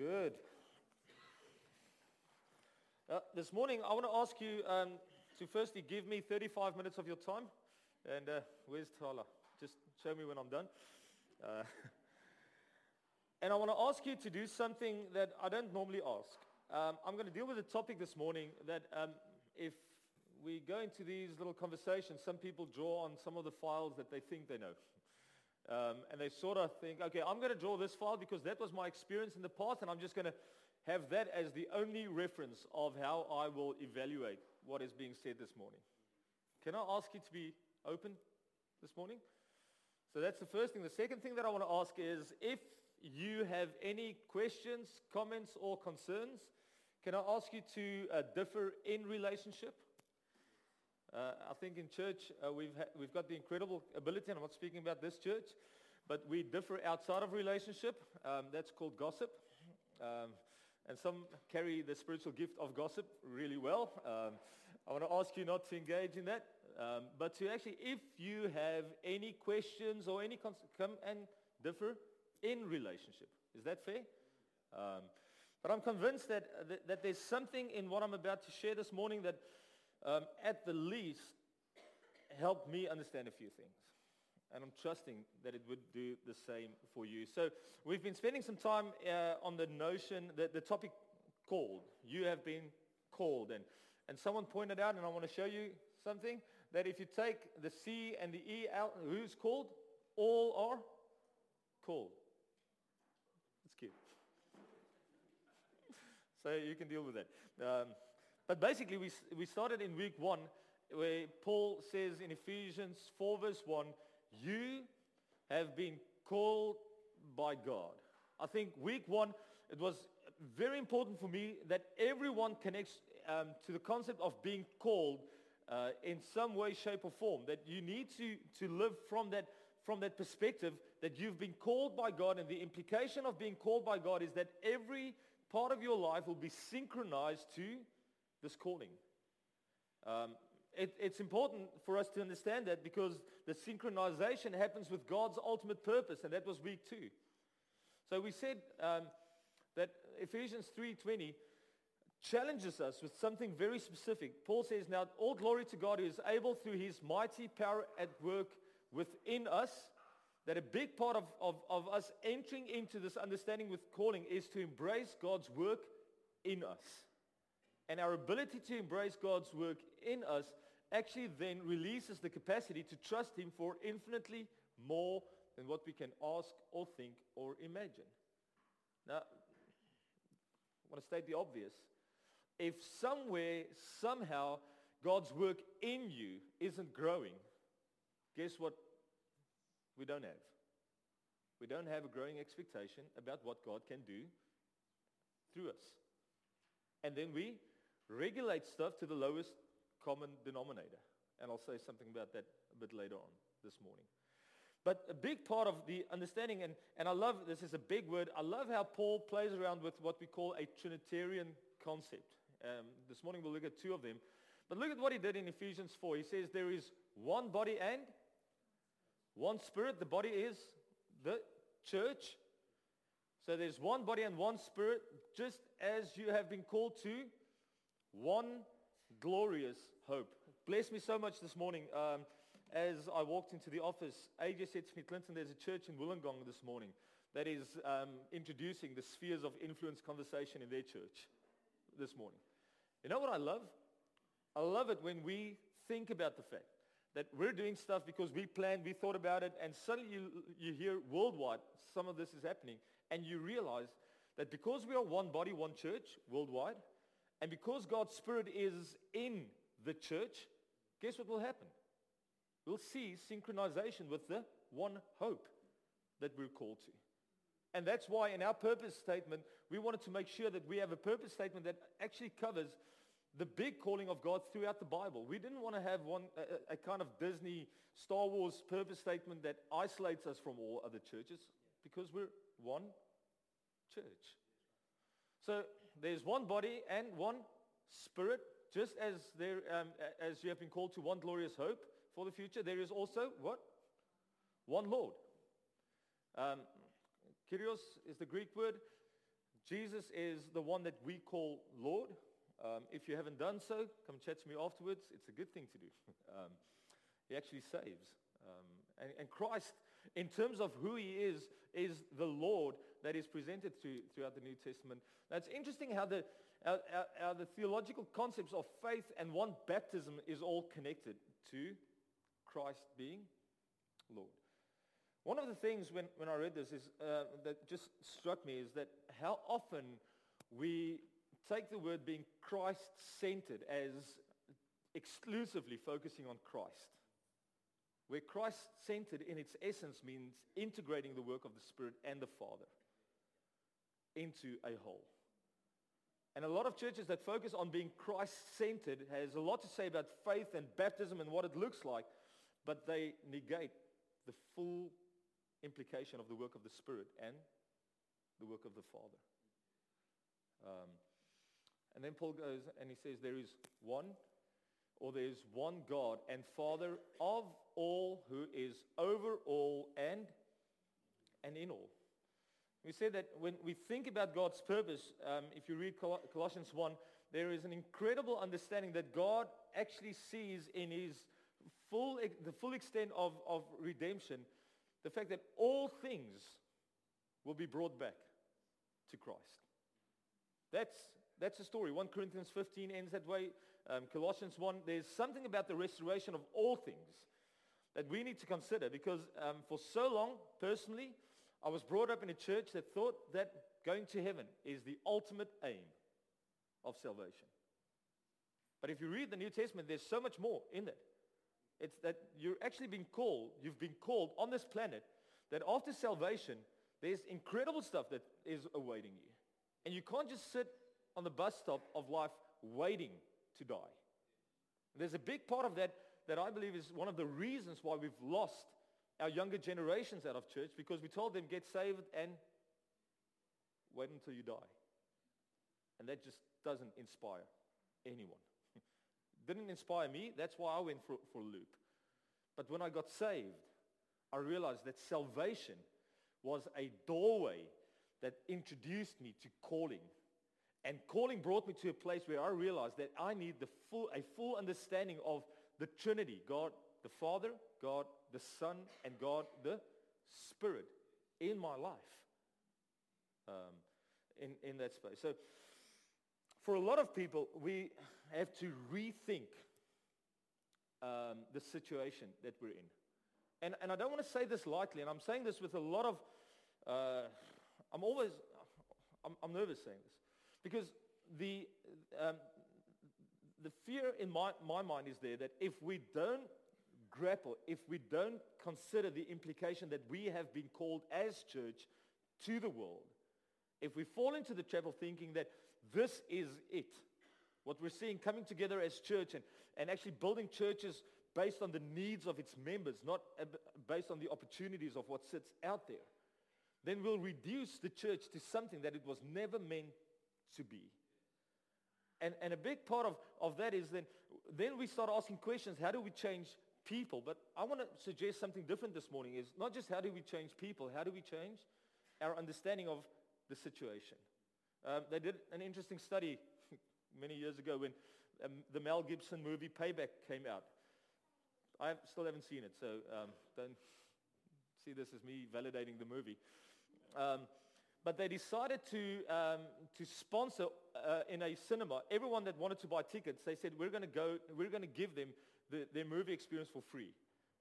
Good. Uh, this morning, I want to ask you um, to firstly give me 35 minutes of your time. And uh, where's Tala? Just show me when I'm done. Uh, and I want to ask you to do something that I don't normally ask. Um, I'm going to deal with a topic this morning that um, if we go into these little conversations, some people draw on some of the files that they think they know. Um, and they sort of think, okay, I'm going to draw this file because that was my experience in the past, and I'm just going to have that as the only reference of how I will evaluate what is being said this morning. Can I ask you to be open this morning? So that's the first thing. The second thing that I want to ask is if you have any questions, comments, or concerns, can I ask you to uh, differ in relationship? Uh, I think in church uh, we've, ha- we've got the incredible ability, and I'm not speaking about this church, but we differ outside of relationship. Um, that's called gossip. Um, and some carry the spiritual gift of gossip really well. Um, I want to ask you not to engage in that, um, but to actually, if you have any questions or any, cons- come and differ in relationship. Is that fair? Um, but I'm convinced that, that, that there's something in what I'm about to share this morning that um, at the least, helped me understand a few things. And I'm trusting that it would do the same for you. So we've been spending some time uh, on the notion, that the topic called. You have been called. And, and someone pointed out, and I want to show you something, that if you take the C and the E out, who's called? All are called. That's cute. so you can deal with that. Um, but basically, we, we started in week one where Paul says in Ephesians 4 verse 1, you have been called by God. I think week one, it was very important for me that everyone connects um, to the concept of being called uh, in some way, shape, or form. That you need to, to live from that, from that perspective that you've been called by God. And the implication of being called by God is that every part of your life will be synchronized to this calling. Um, it, it's important for us to understand that because the synchronization happens with God's ultimate purpose, and that was week two. So we said um, that Ephesians 3.20 challenges us with something very specific. Paul says, now all glory to God who is able through his mighty power at work within us, that a big part of, of, of us entering into this understanding with calling is to embrace God's work in us. And our ability to embrace God's work in us actually then releases the capacity to trust him for infinitely more than what we can ask or think or imagine. Now, I want to state the obvious. If somewhere, somehow, God's work in you isn't growing, guess what we don't have? We don't have a growing expectation about what God can do through us. And then we regulate stuff to the lowest common denominator. And I'll say something about that a bit later on this morning. But a big part of the understanding, and, and I love, this is a big word, I love how Paul plays around with what we call a Trinitarian concept. Um, this morning we'll look at two of them. But look at what he did in Ephesians 4. He says there is one body and one spirit. The body is the church. So there's one body and one spirit, just as you have been called to one glorious hope. Bless me so much this morning. Um, as I walked into the office, AJ said to me, Clinton, there's a church in Wollongong this morning that is um, introducing the spheres of influence conversation in their church this morning. You know what I love? I love it when we think about the fact that we're doing stuff because we planned, we thought about it, and suddenly you, you hear worldwide some of this is happening, and you realize that because we are one body, one church worldwide, and because God's Spirit is in the church, guess what will happen? We'll see synchronization with the one hope that we're called to. And that's why in our purpose statement, we wanted to make sure that we have a purpose statement that actually covers the big calling of God throughout the Bible. We didn't want to have one, a, a kind of Disney Star Wars purpose statement that isolates us from all other churches because we're one church. So there's one body and one spirit, just as there, um, as you have been called to one glorious hope for the future. There is also what? One Lord. Um, Kyrios is the Greek word. Jesus is the one that we call Lord. Um, if you haven't done so, come chat to me afterwards. It's a good thing to do. um, he actually saves. Um, and, and, Christ, in terms of who he is, is the Lord that is presented to, throughout the New Testament. Now it's interesting how the, how, how, how the theological concepts of faith and one baptism is all connected to Christ being Lord. One of the things when, when I read this is, uh, that just struck me is that how often we take the word being Christ-centered as exclusively focusing on Christ. Where Christ-centered in its essence means integrating the work of the Spirit and the Father into a whole. And a lot of churches that focus on being Christ-centered has a lot to say about faith and baptism and what it looks like, but they negate the full implication of the work of the Spirit and the work of the Father. Um, and then Paul goes and he says there is one, or there is one God and Father of all who is over all and, and in all. We said that when we think about God's purpose, um, if you read Col- Colossians 1, there is an incredible understanding that God actually sees in his full, the full extent of, of redemption, the fact that all things will be brought back to Christ. That's, that's the story. 1 Corinthians 15 ends that way. Um, Colossians 1, there's something about the restoration of all things that we need to consider because um, for so long, personally, I was brought up in a church that thought that going to heaven is the ultimate aim of salvation. But if you read the New Testament, there's so much more in it. It's that you're actually being called, you've been called on this planet, that after salvation, there's incredible stuff that is awaiting you. And you can't just sit on the bus stop of life waiting to die. There's a big part of that that I believe is one of the reasons why we've lost our younger generations out of church because we told them get saved and wait until you die. And that just doesn't inspire anyone. Didn't inspire me. That's why I went for, for a loop. But when I got saved, I realized that salvation was a doorway that introduced me to calling. And calling brought me to a place where I realized that I need the full, a full understanding of the Trinity, God the Father, God the Son, and God the Spirit in my life um, in, in that space. So for a lot of people, we have to rethink um, the situation that we're in. And, and I don't want to say this lightly, and I'm saying this with a lot of, uh, I'm always, I'm, I'm, nervous saying this, because the, um, the fear in my, my mind is there that if we don't grapple, if we don't consider the implication that we have been called as church to the world, if we fall into the trap of thinking that this is it, what we're seeing coming together as church and, and actually building churches based on the needs of its members, not based on the opportunities of what sits out there, then we'll reduce the church to something that it was never meant to be. And, and a big part of, of that is then, then we start asking questions, how do we change people? But I want to suggest something different this morning is not just how do we change people, how do we change our understanding of the situation? Um, they did an interesting study many years ago when um, the Mel Gibson movie Payback came out. I still haven't seen it, so um, don't see this as me validating the movie. But they decided to, um, to sponsor uh, in a cinema everyone that wanted to buy tickets. They said, we're going to go, we're going to give them the, their movie experience for free.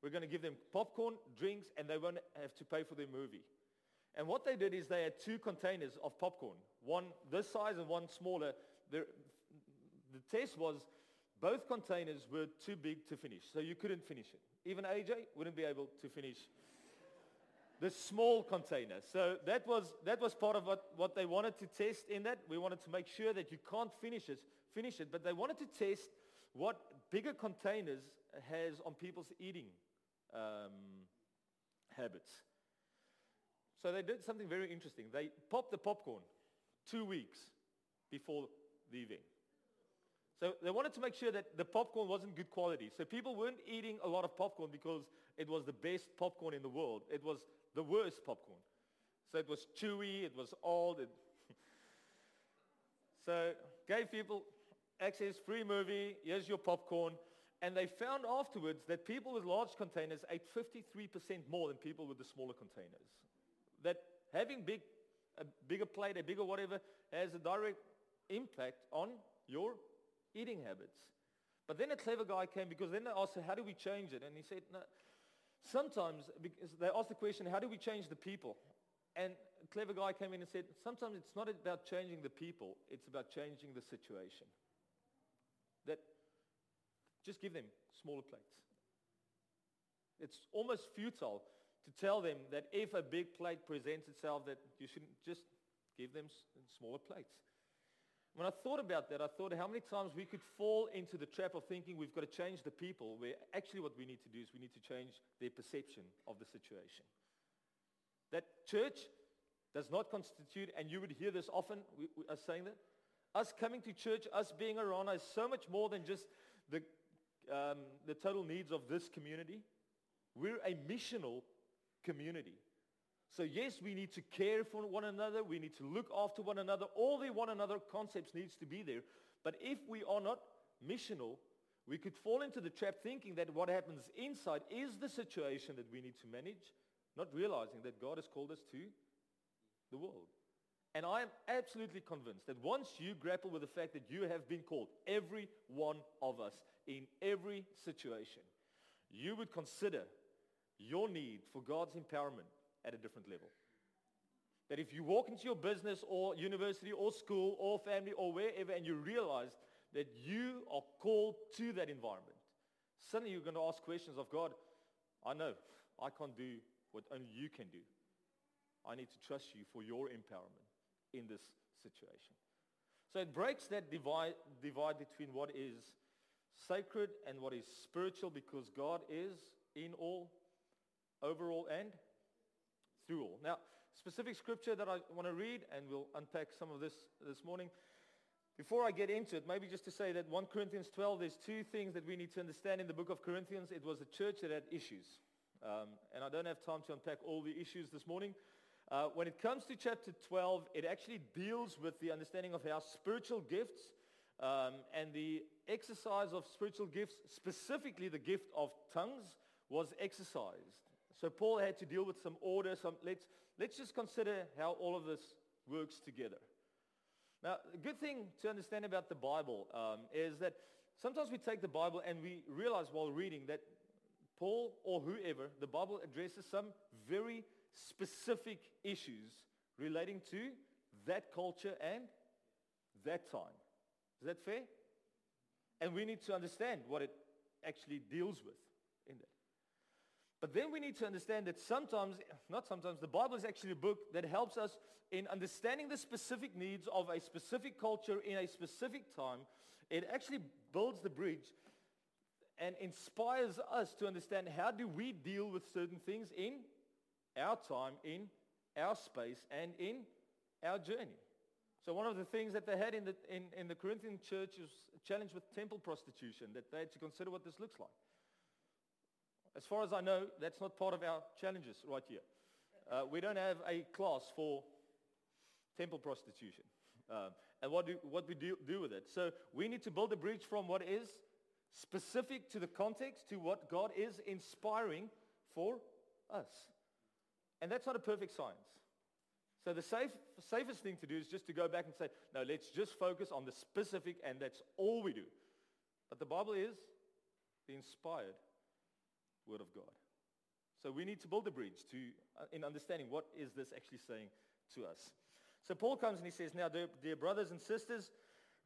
We're going to give them popcorn, drinks, and they won't have to pay for their movie. And what they did is they had two containers of popcorn, one this size and one smaller. The, the test was both containers were too big to finish, so you couldn't finish it. Even AJ wouldn't be able to finish the small container. So that was, that was part of what, what they wanted to test in that. We wanted to make sure that you can't finish it, finish it, but they wanted to test what bigger containers has on people's eating um, habits. So they did something very interesting. They popped the popcorn two weeks before the event. So they wanted to make sure that the popcorn wasn't good quality. So people weren't eating a lot of popcorn because it was the best popcorn in the world. It was the worst popcorn. So it was chewy, it was old. It So gave people access, free movie, here's your popcorn. And they found afterwards that people with large containers ate 53% more than people with the smaller containers. That having big, a bigger plate, a bigger whatever, has a direct impact on your eating habits. But then a clever guy came because then they asked, how do we change it? And he said, no, sometimes, because they asked the question, how do we change the people? And a clever guy came in and said, sometimes it's not about changing the people, it's about changing the situation. That just give them smaller plates. It's almost futile to tell them that if a big plate presents itself that you shouldn't just give them smaller plates. When I thought about that, I thought how many times we could fall into the trap of thinking we've got to change the people, where actually what we need to do is we need to change their perception of the situation. That church does not constitute, and you would hear this often, we, we are saying that, us coming to church, us being around is so much more than just the, um, the total needs of this community. We're a missional community. So yes, we need to care for one another. We need to look after one another. All the one another concepts needs to be there. But if we are not missional, we could fall into the trap thinking that what happens inside is the situation that we need to manage, not realizing that God has called us to the world. And I am absolutely convinced that once you grapple with the fact that you have been called, every one of us, in every situation, you would consider your need for God's empowerment at a different level. That if you walk into your business or university or school or family or wherever and you realize that you are called to that environment, suddenly you're going to ask questions of God, I know I can't do what only you can do. I need to trust you for your empowerment in this situation. So it breaks that divide, divide between what is sacred and what is spiritual because God is in all, overall, and Now, specific scripture that I want to read, and we'll unpack some of this this morning. Before I get into it, maybe just to say that 1 Corinthians 12, there's two things that we need to understand in the book of Corinthians. It was a church that had issues. Um, and I don't have time to unpack all the issues this morning. Uh, when it comes to chapter 12, it actually deals with the understanding of how spiritual gifts um, and the exercise of spiritual gifts, specifically the gift of tongues, was exercised. So Paul had to deal with some order. Some, let's, let's just consider how all of this works together. Now, a good thing to understand about the Bible um, is that sometimes we take the Bible and we realize while reading that Paul or whoever, the Bible addresses some very specific issues relating to that culture and that time. Is that fair? And we need to understand what it actually deals with in that. But then we need to understand that sometimes, not sometimes, the Bible is actually a book that helps us in understanding the specific needs of a specific culture in a specific time. It actually builds the bridge and inspires us to understand how do we deal with certain things in our time, in our space, and in our journey. So one of the things that they had in the, in, in the Corinthian church is a challenge with temple prostitution, that they had to consider what this looks like. As far as I know, that's not part of our challenges right here. Uh, we don't have a class for temple prostitution um, and what, do, what we do, do with it. So we need to build a bridge from what is specific to the context to what God is inspiring for us. And that's not a perfect science. So the safe, safest thing to do is just to go back and say, no, let's just focus on the specific and that's all we do. But the Bible is the inspired word of God. So we need to build a bridge to, uh, in understanding what is this actually saying to us. So Paul comes and he says, now, dear, dear brothers and sisters,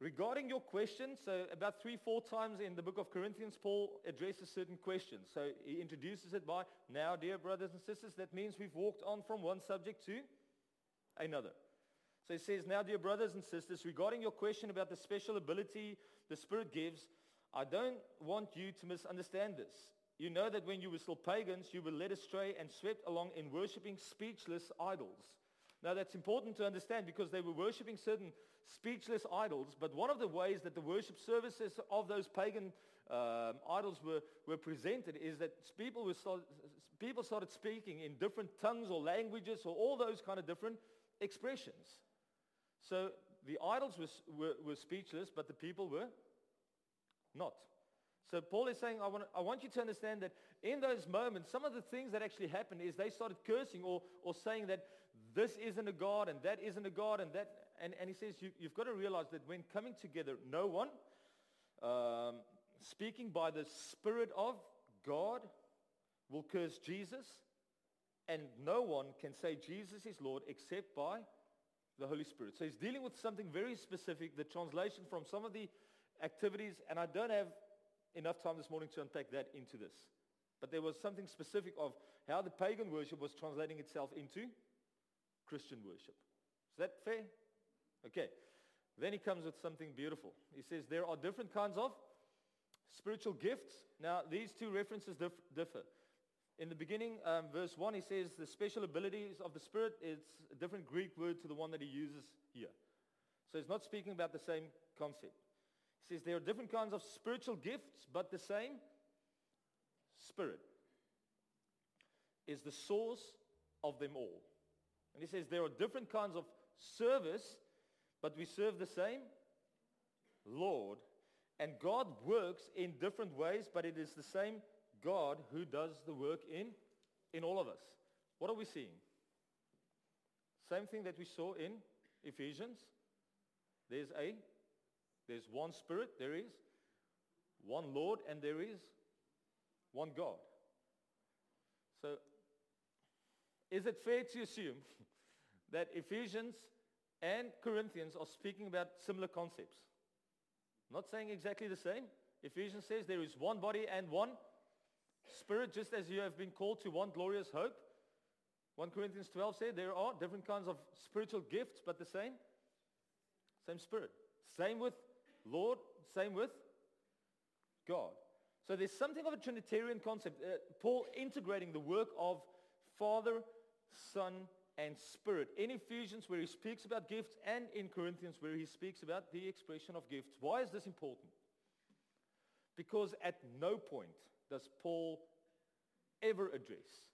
regarding your question, so about three, four times in the book of Corinthians, Paul addresses certain questions. So he introduces it by, now, dear brothers and sisters, that means we've walked on from one subject to another. So he says, now, dear brothers and sisters, regarding your question about the special ability the Spirit gives, I don't want you to misunderstand this. You know that when you were still pagans, you were led astray and swept along in worshipping speechless idols. Now that's important to understand because they were worshipping certain speechless idols, but one of the ways that the worship services of those pagan um, idols were, were presented is that people, were start, people started speaking in different tongues or languages or all those kind of different expressions. So the idols was, were, were speechless, but the people were not. So Paul is saying, I want, I want you to understand that in those moments, some of the things that actually happened is they started cursing or, or saying that this isn't a God and that isn't a God and that. And, and he says, you, you've got to realize that when coming together, no one um, speaking by the Spirit of God will curse Jesus. And no one can say Jesus is Lord except by the Holy Spirit. So he's dealing with something very specific, the translation from some of the activities, and I don't have enough time this morning to unpack that into this. But there was something specific of how the pagan worship was translating itself into Christian worship. Is that fair? Okay. Then he comes with something beautiful. He says there are different kinds of spiritual gifts. Now, these two references dif- differ. In the beginning, um, verse 1, he says the special abilities of the Spirit is a different Greek word to the one that he uses here. So he's not speaking about the same concept. Says there are different kinds of spiritual gifts, but the same Spirit is the source of them all. And he says there are different kinds of service, but we serve the same Lord. And God works in different ways, but it is the same God who does the work in, in all of us. What are we seeing? Same thing that we saw in Ephesians. There's a there's one Spirit, there is one Lord, and there is one God. So is it fair to assume that Ephesians and Corinthians are speaking about similar concepts? not saying exactly the same. Ephesians says there is one body and one spirit, just as you have been called to one glorious hope. 1 Corinthians 12 said there are different kinds of spiritual gifts, but the same, same spirit. Same with Lord, same with God. So there's something of a Trinitarian concept. Uh, Paul integrating the work of Father, Son, and Spirit in Ephesians where he speaks about gifts and in Corinthians where he speaks about the expression of gifts. Why is this important? Because at no point does Paul ever address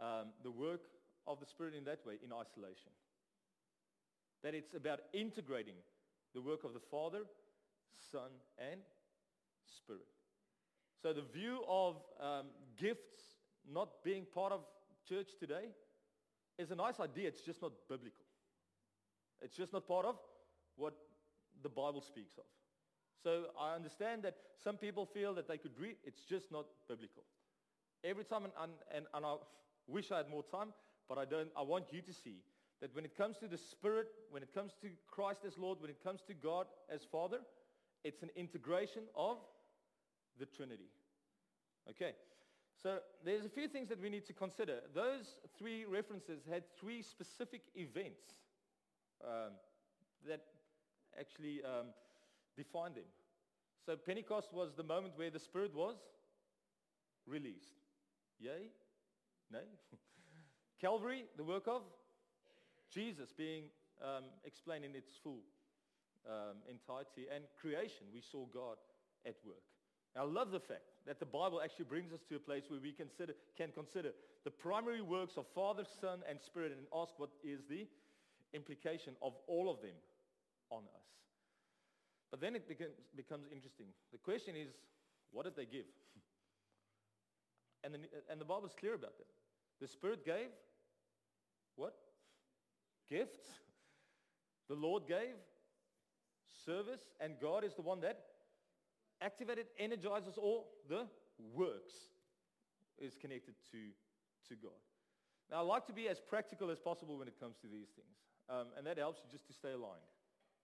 um, the work of the Spirit in that way in isolation. That it's about integrating the work of the Father, Son, and Spirit. So the view of um, gifts not being part of church today is a nice idea. It's just not biblical. It's just not part of what the Bible speaks of. So I understand that some people feel that they could read. It's just not biblical. Every time, and, and, and I wish I had more time, but I don't. I want you to see that when it comes to the Spirit, when it comes to Christ as Lord, when it comes to God as Father, it's an integration of the Trinity. Okay. So there's a few things that we need to consider. Those three references had three specific events um, that actually um, defined them. So Pentecost was the moment where the Spirit was released. Yay? Nay? Calvary, the work of Jesus being um, explained in its full um, entirety. And creation, we saw God at work. I love the fact that the Bible actually brings us to a place where we consider, can consider the primary works of Father, Son, and Spirit and ask what is the implication of all of them on us. But then it becomes, becomes interesting. The question is, what did they give? And the, and the Bible is clear about that. The Spirit gave what? Gifts. The Lord gave service, and God is the one that activated, energizes all the works is connected to, to God. Now, I like to be as practical as possible when it comes to these things. Um, and that helps you just to stay aligned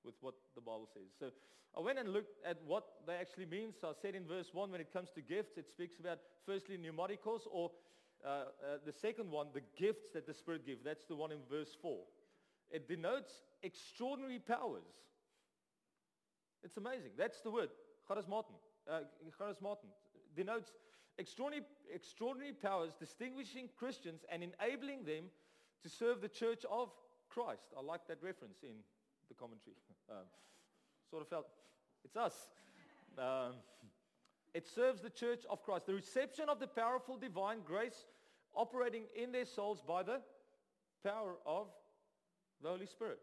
with what the Bible says. So I went and looked at what they actually mean. So I said in verse 1, when it comes to gifts, it speaks about firstly pneumatikos, or uh, uh, the second one, the gifts that the Spirit gives. That's the one in verse 4. It denotes extraordinary powers. It's amazing. That's the word charismaton, uh, charismaton denotes extraordinary, extraordinary powers distinguishing Christians and enabling them to serve the church of Christ. I like that reference in the commentary. Um, sort of felt, it's us. Um, it serves the church of Christ. The reception of the powerful divine grace operating in their souls by the power of the Holy Spirit.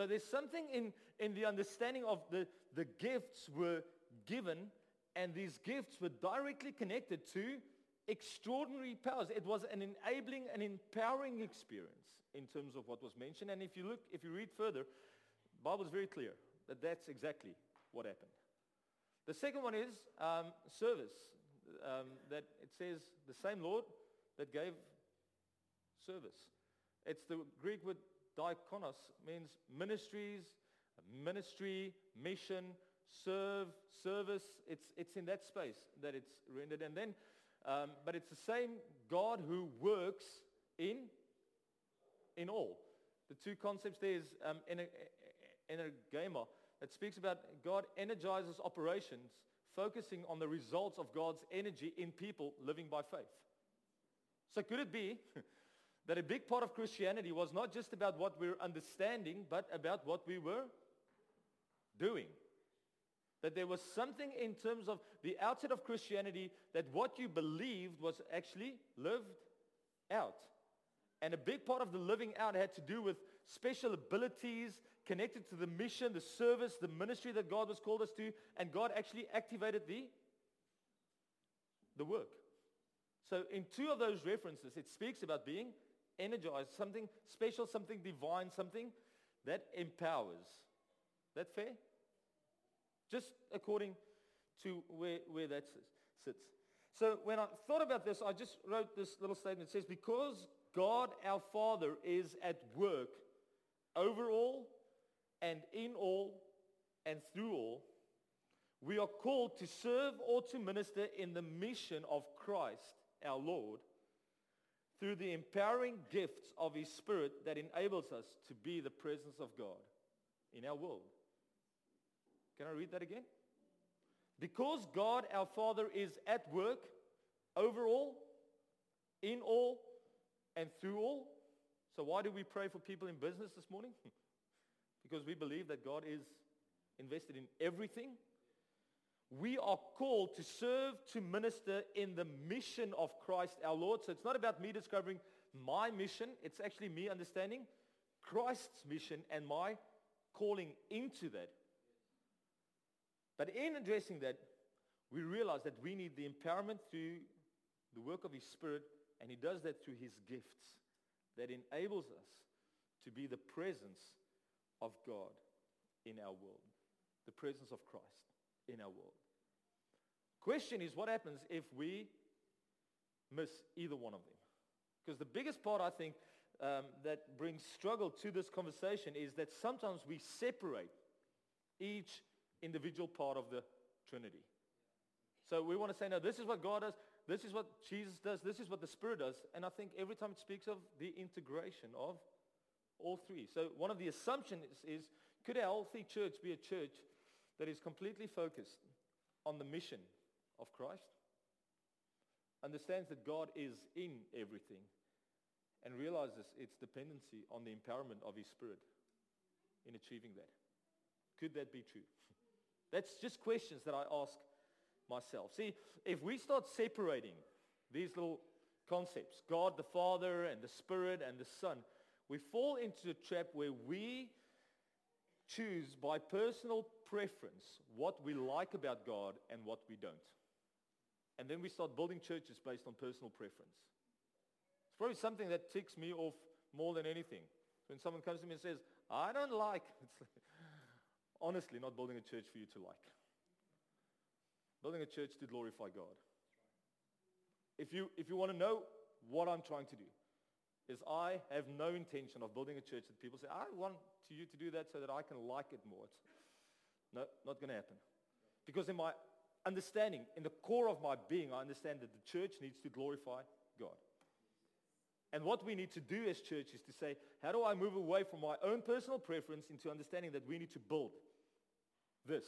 So there's something in, in the understanding of the, the gifts were given and these gifts were directly connected to extraordinary powers. It was an enabling and empowering experience in terms of what was mentioned. And if you look, if you read further, the Bible is very clear that that's exactly what happened. The second one is um, service. Um, that it says the same Lord that gave service. It's the Greek word diakonos, means ministries, ministry, mission, serve, service. It's, it's in that space that it's rendered. And then, um, but it's the same God who works in, in all. The two concepts there is um, in a, in a gamer that speaks about God energizes operations focusing on the results of God's energy in people living by faith. So could it be that a big part of Christianity was not just about what we're understanding, but about what we were doing? That there was something in terms of the outset of Christianity that what you believed was actually lived out. And a big part of the living out had to do with special abilities connected to the mission, the service, the ministry that God was called us to, and God actually activated the, the work. So in two of those references, it speaks about being energized, something special, something divine, something that empowers. That fair? Just according to where, where that sits. So when I thought about this, I just wrote this little statement. It says, because God our Father is at work over all and in all and through all, we are called to serve or to minister in the mission of Christ our Lord through the empowering gifts of his Spirit that enables us to be the presence of God in our world. Can I read that again? Because God our Father is at work over all, in all, and through all. So why do we pray for people in business this morning? because we believe that God is invested in everything we are called to serve, to minister in the mission of Christ our Lord. So it's not about me discovering my mission. It's actually me understanding Christ's mission and my calling into that. But in addressing that, we realize that we need the empowerment through the work of his Spirit, and he does that through his gifts that enables us to be the presence of God in our world, the presence of Christ in our world. Question is what happens if we miss either one of them? Because the biggest part I think um, that brings struggle to this conversation is that sometimes we separate each individual part of the Trinity. So we want to say, no, this is what God does, this is what Jesus does, this is what the Spirit does. And I think every time it speaks of the integration of all three. So one of the assumptions is, could a healthy church be a church that is completely focused on the mission of Christ, understands that God is in everything, and realizes its dependency on the empowerment of his Spirit in achieving that. Could that be true? That's just questions that I ask myself. See, if we start separating these little concepts, God the Father and the Spirit and the Son, we fall into a trap where we choose by personal preference what we like about God and what we don't. And then we start building churches based on personal preference. It's probably something that ticks me off more than anything. When someone comes to me and says, I don't like, it's honestly not building a church for you to like. Building a church to glorify God. If you, if you want to know what I'm trying to do, is I have no intention of building a church that people say, I want you to do that so that I can like it more. It's, no, not going to happen. Because in my understanding, in the core of my being, I understand that the church needs to glorify God. And what we need to do as church is to say, how do I move away from my own personal preference into understanding that we need to build this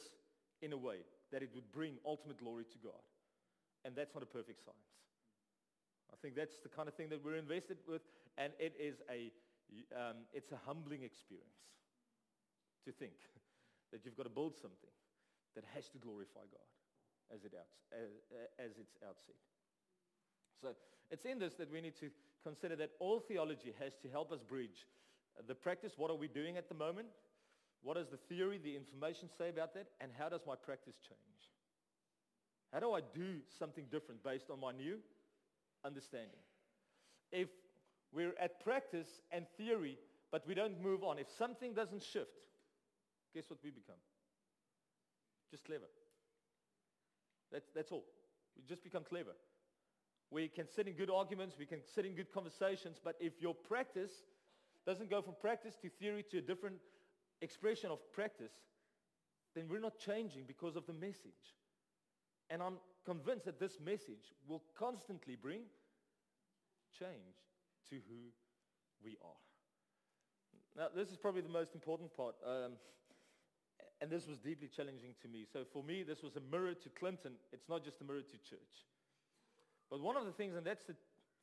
in a way that it would bring ultimate glory to God. And that's not a perfect science. I think that's the kind of thing that we're invested with, and it is a, um, it's a humbling experience to think that you've got to build something that has to glorify God as, it outs, as, as its outset. So it's in this that we need to consider that all theology has to help us bridge the practice, what are we doing at the moment, What does the theory, the information say about that? And how does my practice change? How do I do something different based on my new understanding? If we're at practice and theory, but we don't move on, if something doesn't shift, guess what we become? Just clever. That's, that's all. We just become clever. We can sit in good arguments, we can sit in good conversations, but if your practice doesn't go from practice to theory to a different expression of practice, then we're not changing because of the message. And I'm convinced that this message will constantly bring change to who we are. Now, this is probably the most important part. Um, and this was deeply challenging to me. So for me, this was a mirror to Clinton. It's not just a mirror to church. But one of the things, and that's the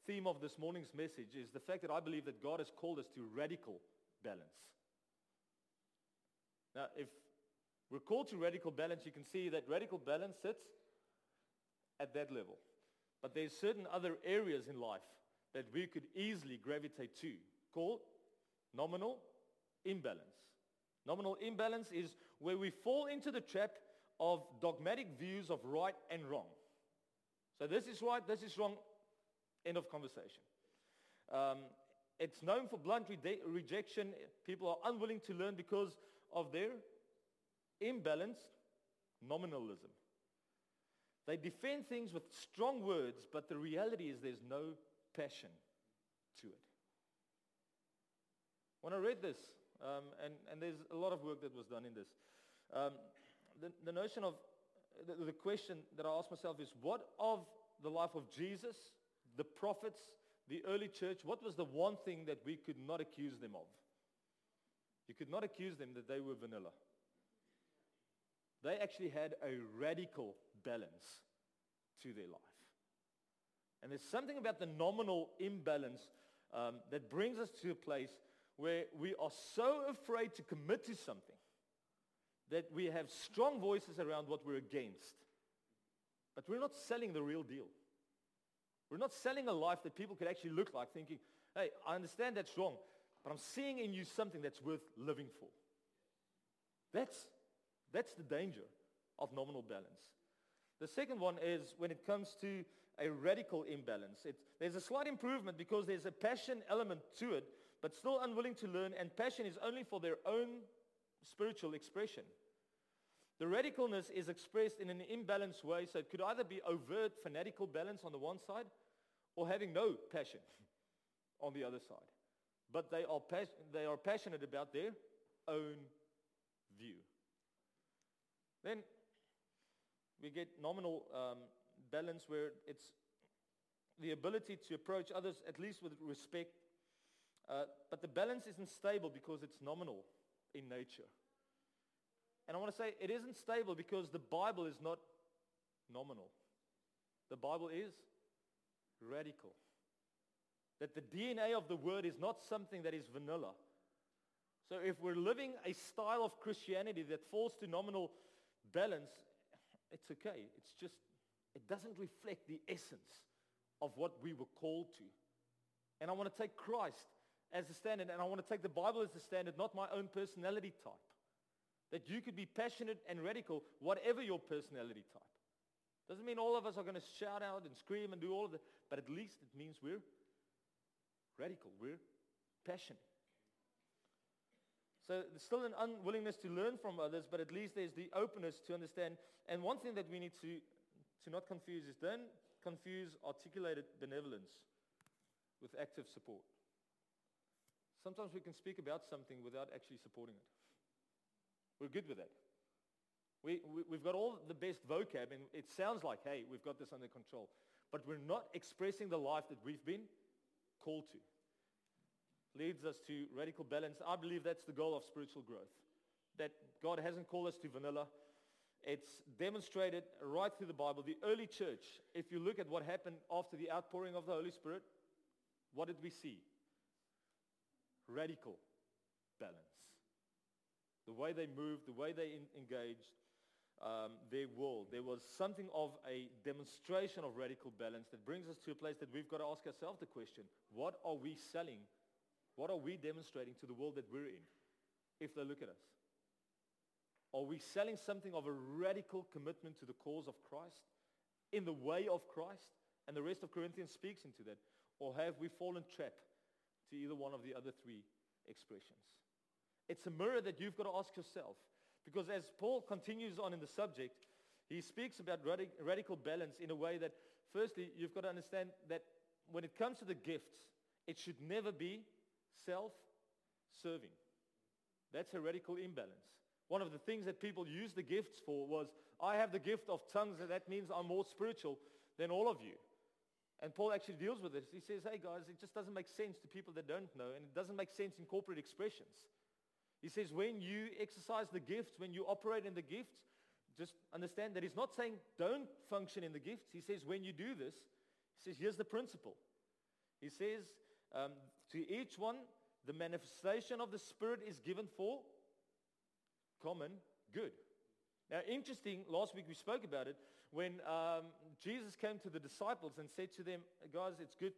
theme of this morning's message, is the fact that I believe that God has called us to radical balance. Now, if we're called to radical balance, you can see that radical balance sits at that level. But there's certain other areas in life that we could easily gravitate to, called nominal imbalance. Nominal imbalance is where we fall into the trap of dogmatic views of right and wrong. So this is right, this is wrong, end of conversation. Um, it's known for blunt re- rejection. People are unwilling to learn because of their imbalanced nominalism. They defend things with strong words, but the reality is there's no passion to it. When I read this, um, and, and there's a lot of work that was done in this, um, the, the notion of, the, the question that I ask myself is, what of the life of Jesus, the prophets, the early church, what was the one thing that we could not accuse them of? You could not accuse them that they were vanilla. They actually had a radical balance to their life. And there's something about the nominal imbalance um, that brings us to a place where we are so afraid to commit to something that we have strong voices around what we're against. But we're not selling the real deal. We're not selling a life that people could actually look like thinking, hey, I understand that's wrong, but I'm seeing in you something that's worth living for. That's, that's the danger of nominal balance. The second one is when it comes to a radical imbalance. It, there's a slight improvement because there's a passion element to it, but still unwilling to learn, and passion is only for their own spiritual expression. The radicalness is expressed in an imbalanced way, so it could either be overt fanatical balance on the one side or having no passion on the other side but they are, pas- they are passionate about their own view. Then we get nominal um, balance where it's the ability to approach others at least with respect, uh, but the balance isn't stable because it's nominal in nature. And I want to say it isn't stable because the Bible is not nominal. The Bible is radical. That the DNA of the word is not something that is vanilla. So if we're living a style of Christianity that falls to nominal balance, it's okay. It's just, it doesn't reflect the essence of what we were called to. And I want to take Christ as the standard, and I want to take the Bible as the standard, not my own personality type. That you could be passionate and radical, whatever your personality type. Doesn't mean all of us are going to shout out and scream and do all of that, but at least it means we're radical. We're passionate. So there's still an unwillingness to learn from others, but at least there's the openness to understand. And one thing that we need to, to not confuse is don't confuse articulated benevolence with active support. Sometimes we can speak about something without actually supporting it. We're good with that. We, we, have got all the best vocab, and it sounds like, hey, we've got this under control. But we're not expressing the life that we've been called to. Leads us to radical balance. I believe that's the goal of spiritual growth. That God hasn't called us to vanilla. It's demonstrated right through the Bible. The early church, if you look at what happened after the outpouring of the Holy Spirit, what did we see? Radical balance. The way they moved, the way they in, engaged, um, their world. There was something of a demonstration of radical balance that brings us to a place that we've got to ask ourselves the question, what are we selling? What are we demonstrating to the world that we're in if they look at us? Are we selling something of a radical commitment to the cause of Christ, in the way of Christ? And the rest of Corinthians speaks into that. Or have we fallen trap to either one of the other three expressions? It's a mirror that you've got to ask yourself. Because as Paul continues on in the subject, he speaks about radic- radical balance in a way that, firstly, you've got to understand that when it comes to the gifts, it should never be self-serving. That's a radical imbalance. One of the things that people use the gifts for was, I have the gift of tongues, and that means I'm more spiritual than all of you. And Paul actually deals with this. He says, hey guys, it just doesn't make sense to people that don't know, and it doesn't make sense in corporate expressions. He says, when you exercise the gifts, when you operate in the gifts, just understand that he's not saying don't function in the gifts. He says, when you do this, he says, here's the principle. He says, um, to each one, the manifestation of the Spirit is given for common good. Now, interesting, last week we spoke about it, when um, Jesus came to the disciples and said to them, guys, it's good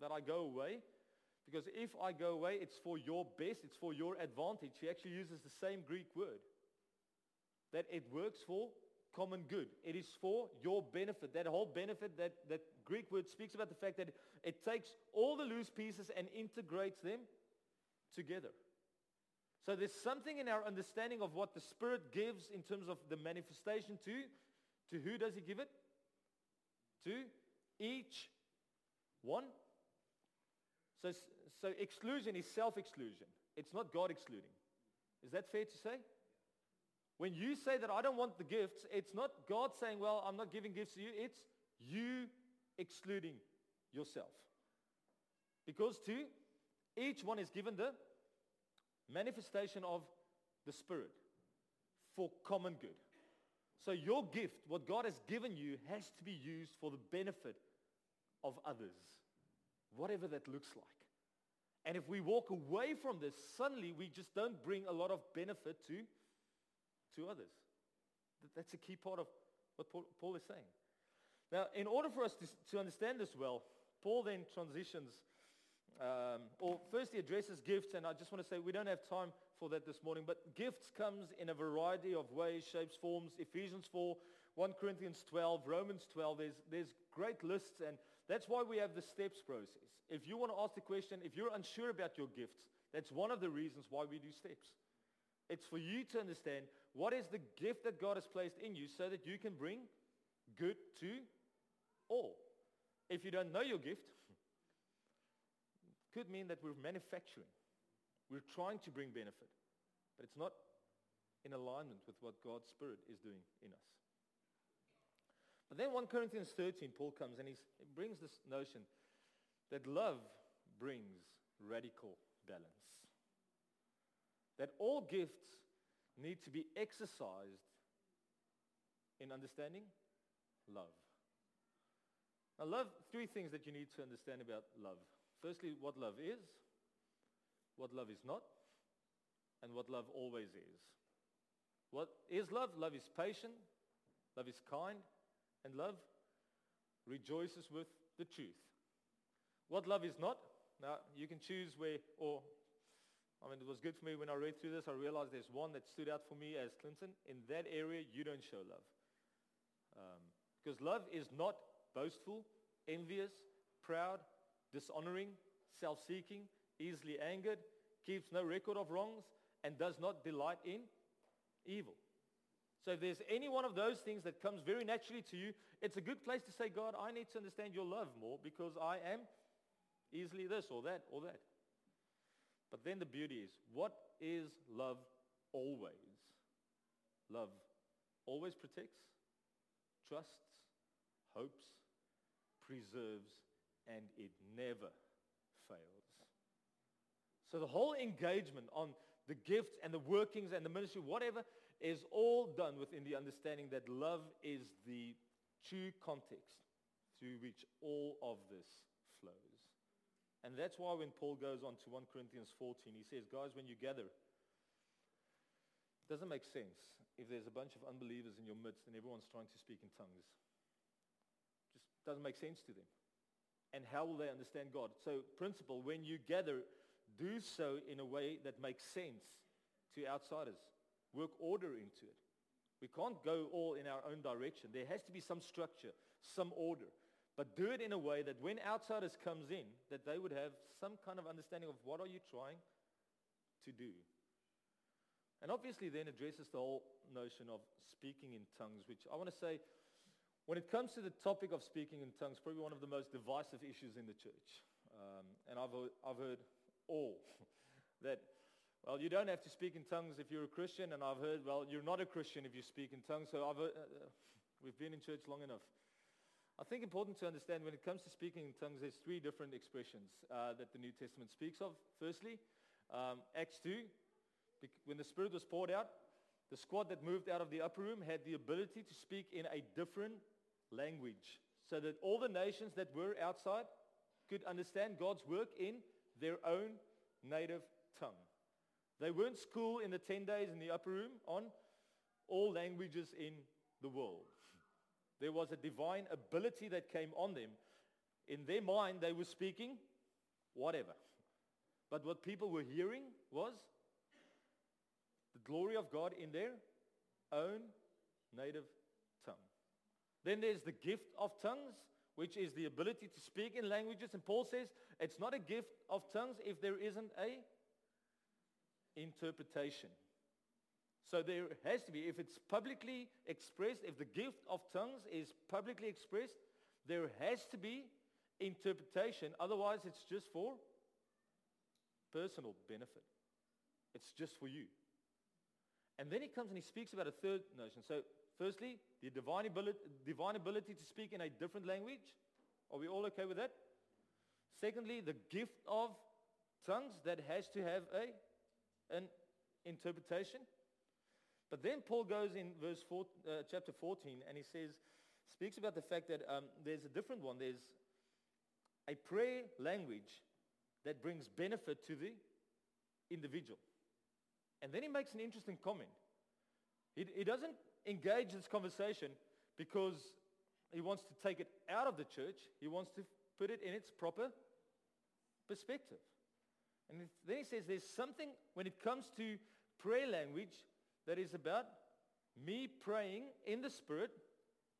that I go away, because if I go away, it's for your best, it's for your advantage. He actually uses the same Greek word, that it works for common good. It is for your benefit. That whole benefit, that, that Greek word speaks about the fact that it takes all the loose pieces and integrates them together. So there's something in our understanding of what the Spirit gives in terms of the manifestation to. To who does he give it? To each one. So, so exclusion is self-exclusion. It's not God excluding. Is that fair to say? When you say that I don't want the gifts, it's not God saying, well, I'm not giving gifts to you. It's you excluding yourself. Because to each one is given the manifestation of the Spirit for common good. So your gift, what God has given you, has to be used for the benefit of others, whatever that looks like. And if we walk away from this, suddenly we just don't bring a lot of benefit to, to others. That's a key part of what Paul is saying. Now, in order for us to, to understand this well, Paul then transitions um, or first he addresses gifts, and I just want to say we don't have time for that this morning, but gifts comes in a variety of ways, shapes, forms. Ephesians 4, 1 Corinthians 12, Romans 12, there's, there's great lists, and that's why we have the steps process. If you want to ask the question, if you're unsure about your gifts, that's one of the reasons why we do steps. It's for you to understand what is the gift that God has placed in you so that you can bring good to all. If you don't know your gift, could mean that we're manufacturing. We're trying to bring benefit, but it's not in alignment with what God's Spirit is doing in us. But then 1 Corinthians 13, Paul comes and he brings this notion that love brings radical balance. That all gifts need to be exercised in understanding love. Now love, three things that you need to understand about love. Firstly, what love is, what love is not, and what love always is. What is love? Love is patient, love is kind, and love rejoices with the truth. What love is not? Now, you can choose where, or, I mean, it was good for me when I read through this. I realized there's one that stood out for me as Clinton. In that area, you don't show love. Um, because love is not boastful, envious, proud, dishonoring, self-seeking, easily angered, keeps no record of wrongs, and does not delight in evil. So if there's any one of those things that comes very naturally to you, it's a good place to say, God, I need to understand your love more because I am easily this or that or that. But then the beauty is, what is love always? Love always protects, trusts, hopes, preserves, and it never fails. So the whole engagement on the gifts and the workings and the ministry, whatever, is all done within the understanding that love is the true context through which all of this flows. And that's why when Paul goes on to 1 Corinthians 14, he says, guys, when you gather, it doesn't make sense if there's a bunch of unbelievers in your midst and everyone's trying to speak in tongues. Just doesn't make sense to them and how will they understand God? So principle, when you gather, do so in a way that makes sense to outsiders. work order into it. We can't go all in our own direction. There has to be some structure, some order. But do it in a way that when outsiders comes in, that they would have some kind of understanding of what are you trying to do. And obviously then addresses the whole notion of speaking in tongues, which I want to say, when it comes to the topic of speaking in tongues, probably one of the most divisive issues in the church. Um, and I've, I've heard all that well, you don't have to speak in tongues if you're a Christian, and I've heard, well, you're not a Christian if you speak in tongues. So I've, uh, uh, we've been in church long enough. I think important to understand when it comes to speaking in tongues, there's three different expressions uh, that the New Testament speaks of. Firstly, um, Acts 2, when the Spirit was poured out, the squad that moved out of the upper room had the ability to speak in a different language so that all the nations that were outside could understand God's work in their own native tongue. They weren't schooled in the 10 days in the upper room on all languages in the world. There was a divine ability that came on them. In their mind, they were speaking whatever. But what people were hearing was the glory of God in their own native tongue. Then there's the gift of tongues, which is the ability to speak in languages. And Paul says it's not a gift of tongues if there isn't a interpretation. So there has to be, if it's publicly expressed, if the gift of tongues is publicly expressed, there has to be interpretation. Otherwise, it's just for personal benefit. It's just for you. And then he comes and he speaks about a third notion. So firstly, the divine ability, divine ability to speak in a different language. Are we all okay with that? Secondly, the gift of tongues that has to have a an interpretation. But then Paul goes in verse four, uh, chapter 14 and he says, speaks about the fact that um, there's a different one. There's a prayer language that brings benefit to the individual. And then he makes an interesting comment. He, he doesn't engage this conversation because he wants to take it out of the church. He wants to put it in its proper perspective. And then he says there's something when it comes to prayer language that is about me praying in the Spirit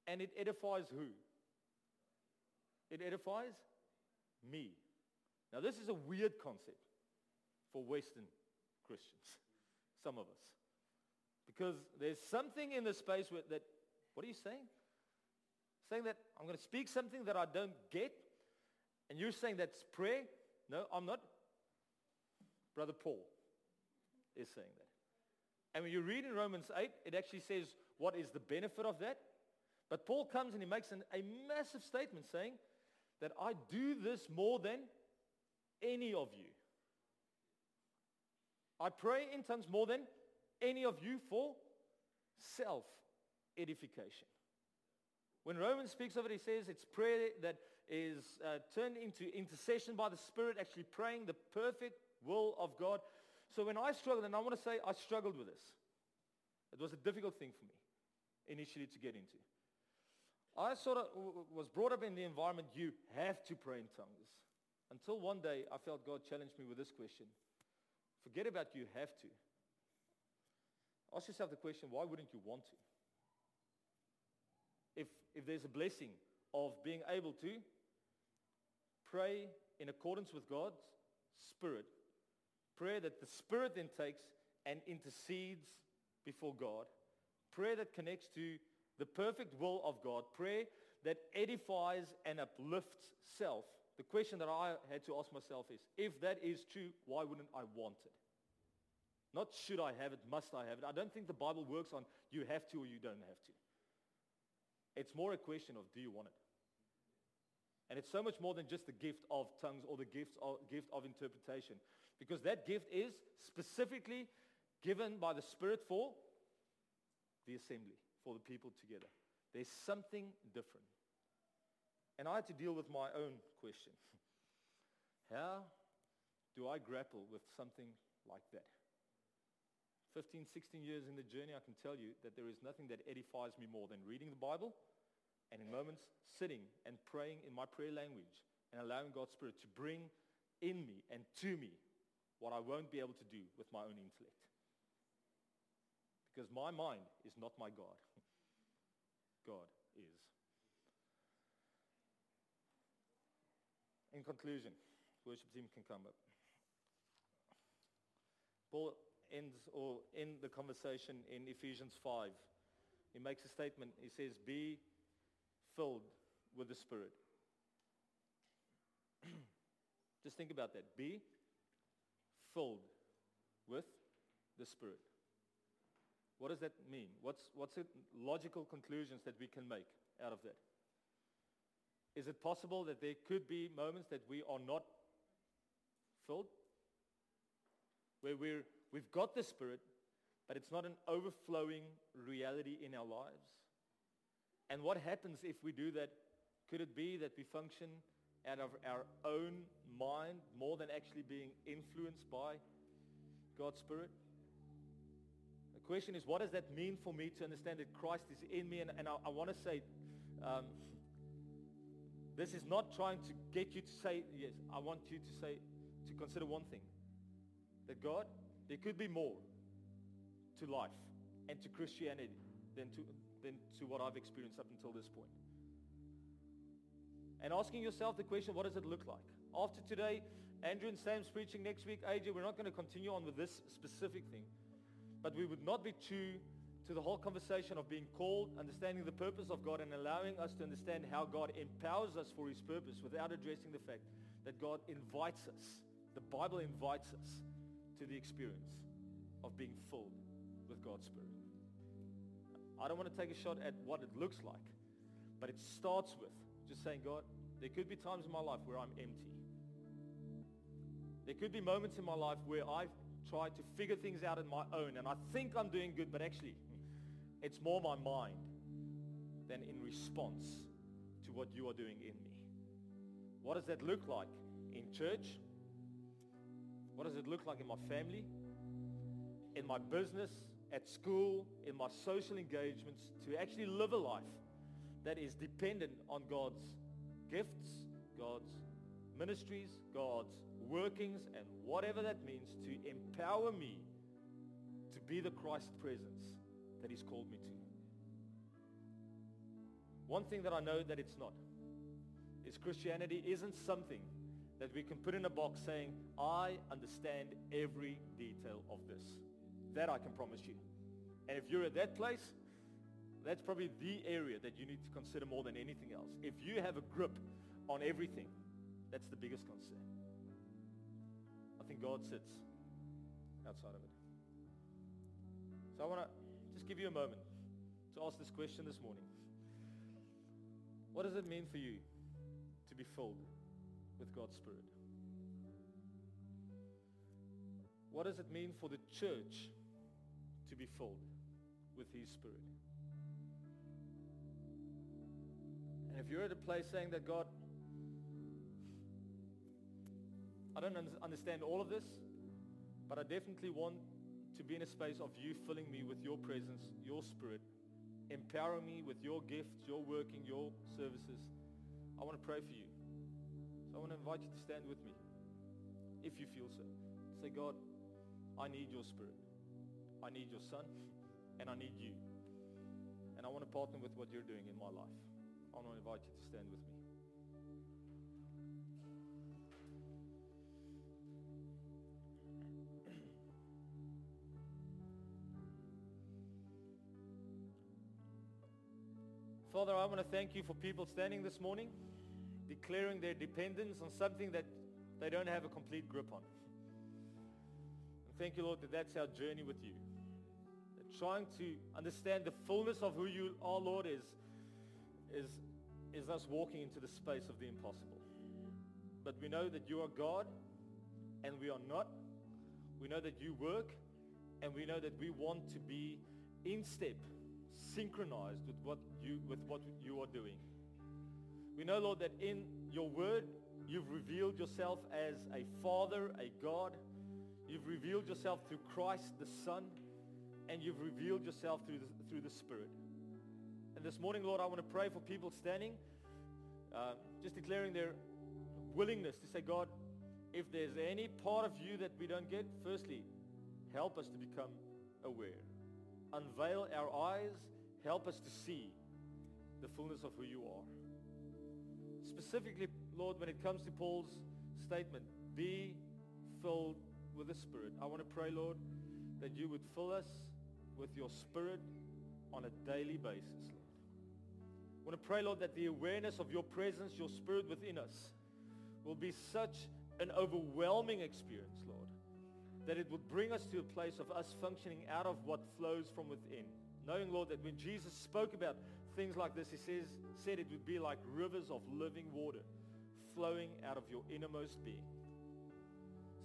and it edifies who? It edifies me. Now this is a weird concept for Western Christians, some of us. Because there's something in the space that, what are you saying? Saying that I'm going to speak something that I don't get, and you're saying that's prayer? No, I'm not. Brother Paul is saying that. And when you read in Romans 8, it actually says what is the benefit of that. But Paul comes and he makes an, a massive statement saying that I do this more than any of you. I pray in tongues more than any of you for self-edification. When Romans speaks of it, he says it's prayer that is uh, turned into intercession by the Spirit, actually praying the perfect will of God. So when I struggled, and I want to say I struggled with this. It was a difficult thing for me initially to get into. I sort of was brought up in the environment you have to pray in tongues. Until one day I felt God challenged me with this question. Forget about you have to. Ask yourself the question, why wouldn't you want to? If, if there's a blessing of being able to pray in accordance with God's Spirit Prayer that the Spirit then takes and intercedes before God. Prayer that connects to the perfect will of God. Prayer that edifies and uplifts self. The question that I had to ask myself is, if that is true, why wouldn't I want it? Not should I have it, must I have it. I don't think the Bible works on you have to or you don't have to. It's more a question of do you want it? And it's so much more than just the gift of tongues or the gift of, gift of interpretation. Because that gift is specifically given by the Spirit for the assembly, for the people together. There's something different. And I had to deal with my own question. How do I grapple with something like that? 15, 16 years in the journey, I can tell you that there is nothing that edifies me more than reading the Bible and in moments sitting and praying in my prayer language and allowing God's Spirit to bring in me and to me what I won't be able to do with my own intellect. Because my mind is not my God. God is. In conclusion, worship team can come up. Paul ends or in the conversation in Ephesians 5. He makes a statement. He says, be filled with the Spirit. Just think about that. Be filled with the Spirit. What does that mean? What's, what's the logical conclusions that we can make out of that? Is it possible that there could be moments that we are not filled? Where we're, we've got the Spirit, but it's not an overflowing reality in our lives? And what happens if we do that? Could it be that we function out of our own mind more than actually being influenced by God's Spirit? The question is, what does that mean for me to understand that Christ is in me? And, and I, I want to say, um, this is not trying to get you to say, yes, I want you to say, to consider one thing. That God, there could be more to life and to Christianity than to, than to what I've experienced up until this point. And asking yourself the question, what does it look like? After today, Andrew and Sam's preaching next week. AJ, we're not going to continue on with this specific thing. But we would not be true to the whole conversation of being called, understanding the purpose of God, and allowing us to understand how God empowers us for his purpose without addressing the fact that God invites us. The Bible invites us to the experience of being filled with God's Spirit. I don't want to take a shot at what it looks like, but it starts with just saying, God, there could be times in my life where I'm empty. There could be moments in my life where I've tried to figure things out on my own and I think I'm doing good, but actually it's more my mind than in response to what you are doing in me. What does that look like in church? What does it look like in my family? In my business? At school? In my social engagements? To actually live a life that is dependent on God's gifts, God's ministries, God's workings, and whatever that means to empower me to be the Christ presence that he's called me to. One thing that I know that it's not is Christianity isn't something that we can put in a box saying, I understand every detail of this. That I can promise you. And if you're at that place, that's probably the area that you need to consider more than anything else. If you have a grip on everything, that's the biggest concern. I think God sits outside of it. So I want to just give you a moment to ask this question this morning. What does it mean for you to be filled with God's Spirit? What does it mean for the church to be filled with His Spirit? And if you're at a place saying that God, I don't understand all of this, but I definitely want to be in a space of you filling me with your presence, your spirit, empowering me with your gifts, your working, your services. I want to pray for you. So I want to invite you to stand with me, if you feel so. Say, God, I need your spirit. I need your son, and I need you. And I want to partner with what you're doing in my life. I want to invite you to stand with me. Father, I want to thank you for people standing this morning, declaring their dependence on something that they don't have a complete grip on. And thank you, Lord, that that's our journey with you. That trying to understand the fullness of who you are, Lord, is, is, is us walking into the space of the impossible. But we know that you are God and we are not. We know that you work and we know that we want to be in step synchronized with what you with what you are doing. We know, Lord, that in your word you've revealed yourself as a father, a God. You've revealed yourself through Christ the Son, and you've revealed yourself through the, through the Spirit. And this morning, Lord, I want to pray for people standing, uh, just declaring their willingness to say, God, if there's any part of you that we don't get, firstly, help us to become aware. unveil our eyes, help us to see the fullness of who you are. Specifically, Lord, when it comes to Paul's statement, be filled with the Spirit. I want to pray, Lord, that you would fill us with your Spirit on a daily basis, Lord. I want to pray, Lord, that the awareness of your presence, your Spirit within us, will be such an overwhelming experience, Lord, that it would bring us to a place of us functioning out of what flows from within. Knowing, Lord, that when Jesus spoke about things like this, he says, said it would be like rivers of living water flowing out of your innermost being.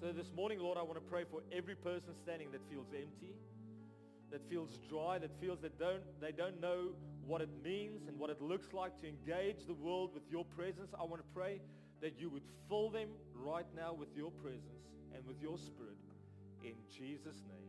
So this morning, Lord, I want to pray for every person standing that feels empty, that feels dry, that feels that don't, they don't know what it means and what it looks like to engage the world with your presence. I want to pray that you would fill them right now with your presence and with your spirit in Jesus' name.